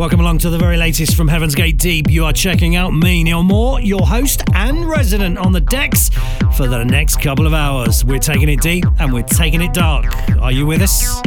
Welcome along to the very latest from Heaven's Gate Deep. You are checking out me, Neil Moore, your host and resident on the decks for the next couple of hours. We're taking it deep and we're taking it dark. Are you with us?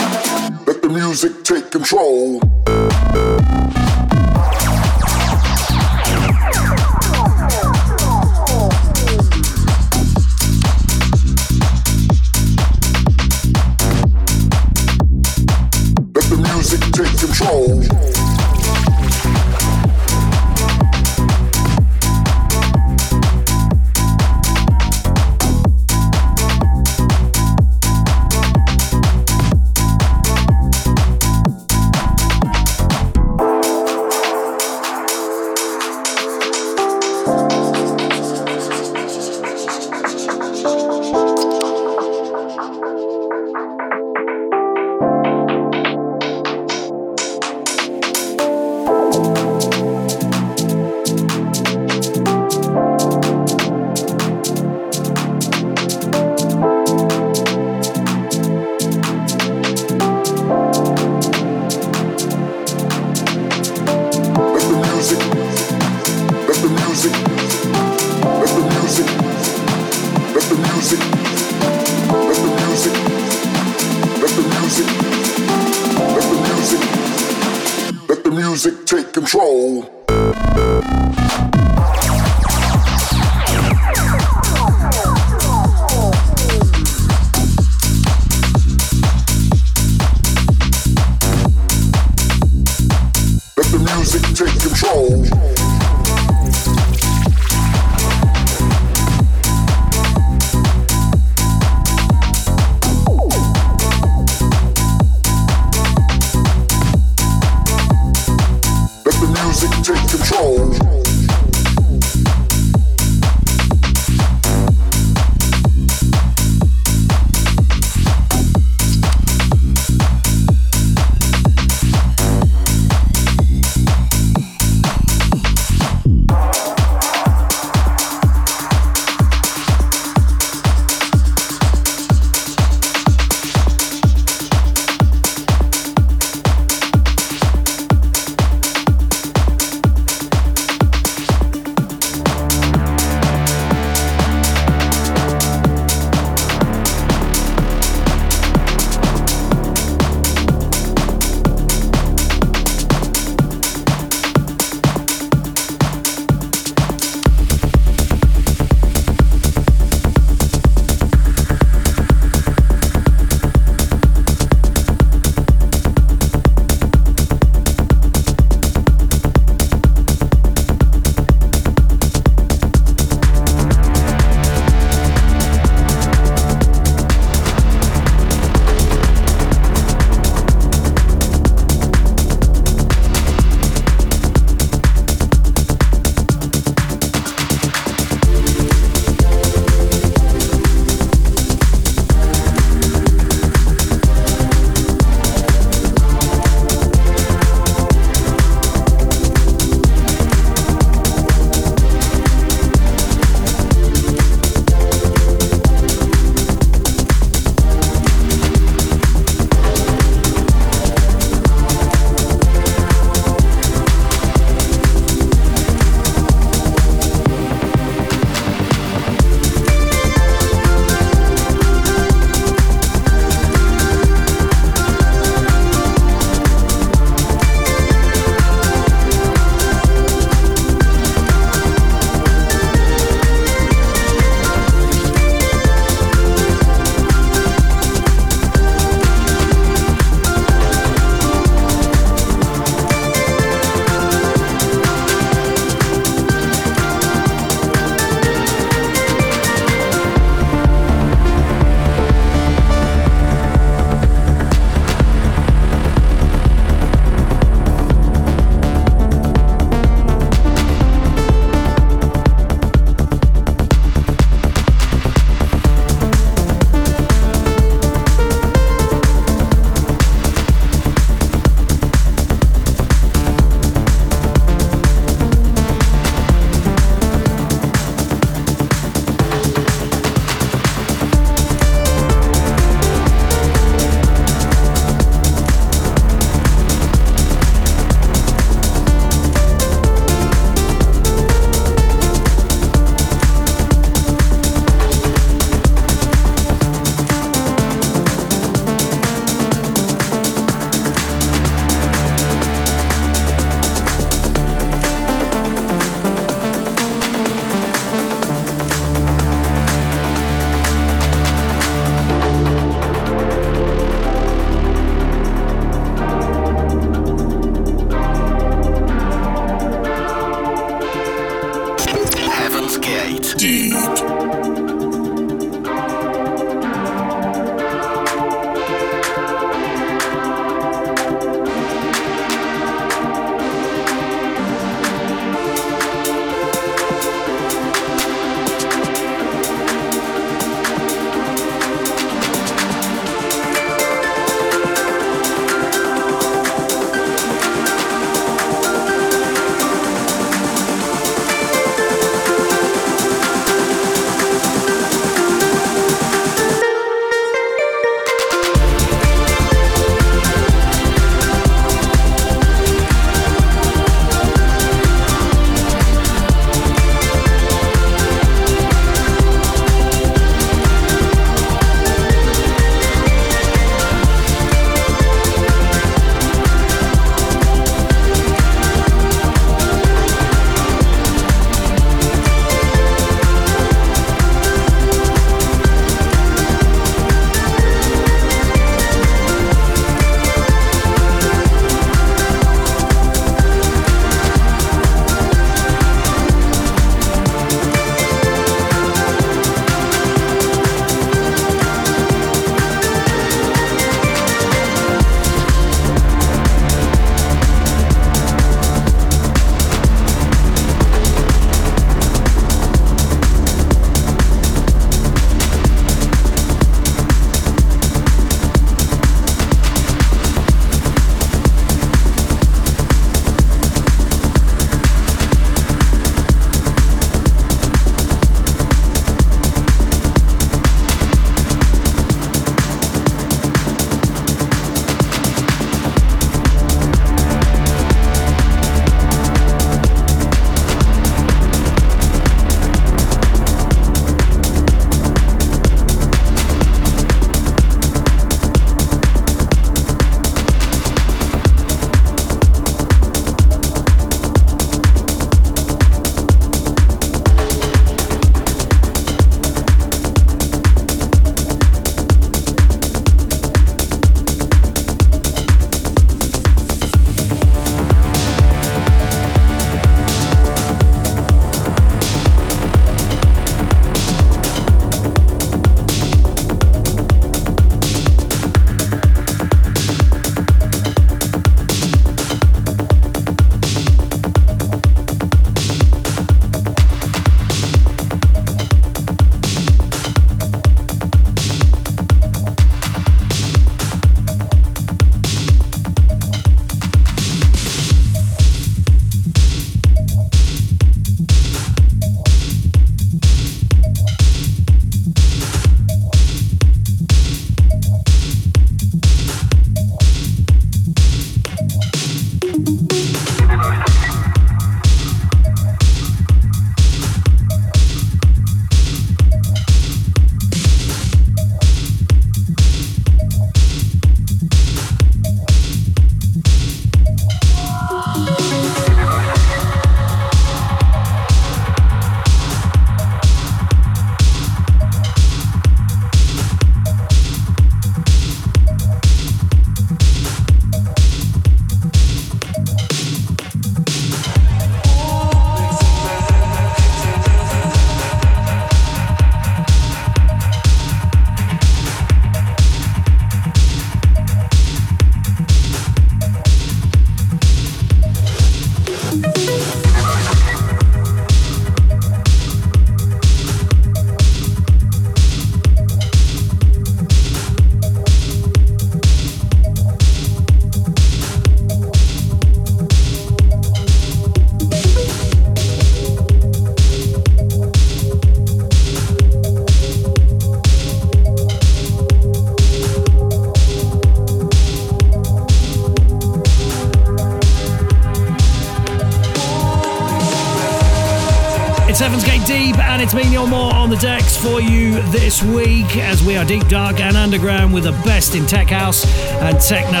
It's me, Neil Moore, on the decks for you this week as we are deep, dark, and underground with the best in tech house and techno.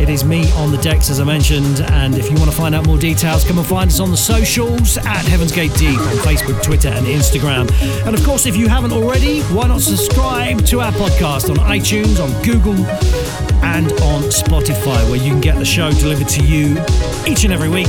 It is me on the decks, as I mentioned. And if you want to find out more details, come and find us on the socials at Heaven's Gate Deep on Facebook, Twitter, and Instagram. And of course, if you haven't already, why not subscribe to our podcast on iTunes, on Google, and on Spotify, where you can get the show delivered to you each and every week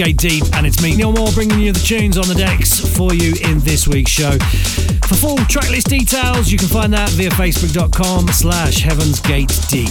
Gate Deep, and it's me, Neil Moore, bringing you the tunes on the decks for you in this week's show. For full tracklist details, you can find that via facebook.com slash Heaven's Gate Deep.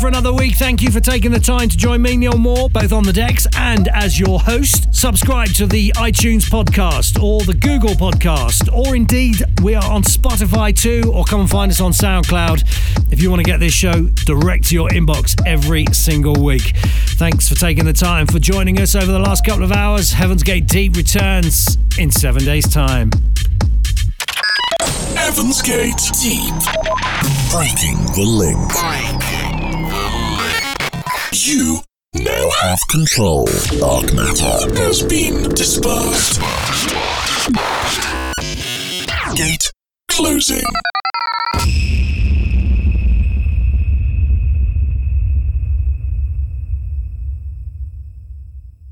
For another week. Thank you for taking the time to join me, Neil Moore, both on the decks and as your host. Subscribe to the iTunes podcast or the Google podcast, or indeed, we are on Spotify too, or come and find us on SoundCloud if you want to get this show direct to your inbox every single week. Thanks for taking the time for joining us over the last couple of hours. Heaven's Gate Deep returns in seven days' time. Heaven's Gate Deep. Breaking the link. You now have control. Dark matter has been dispersed. Gate closing.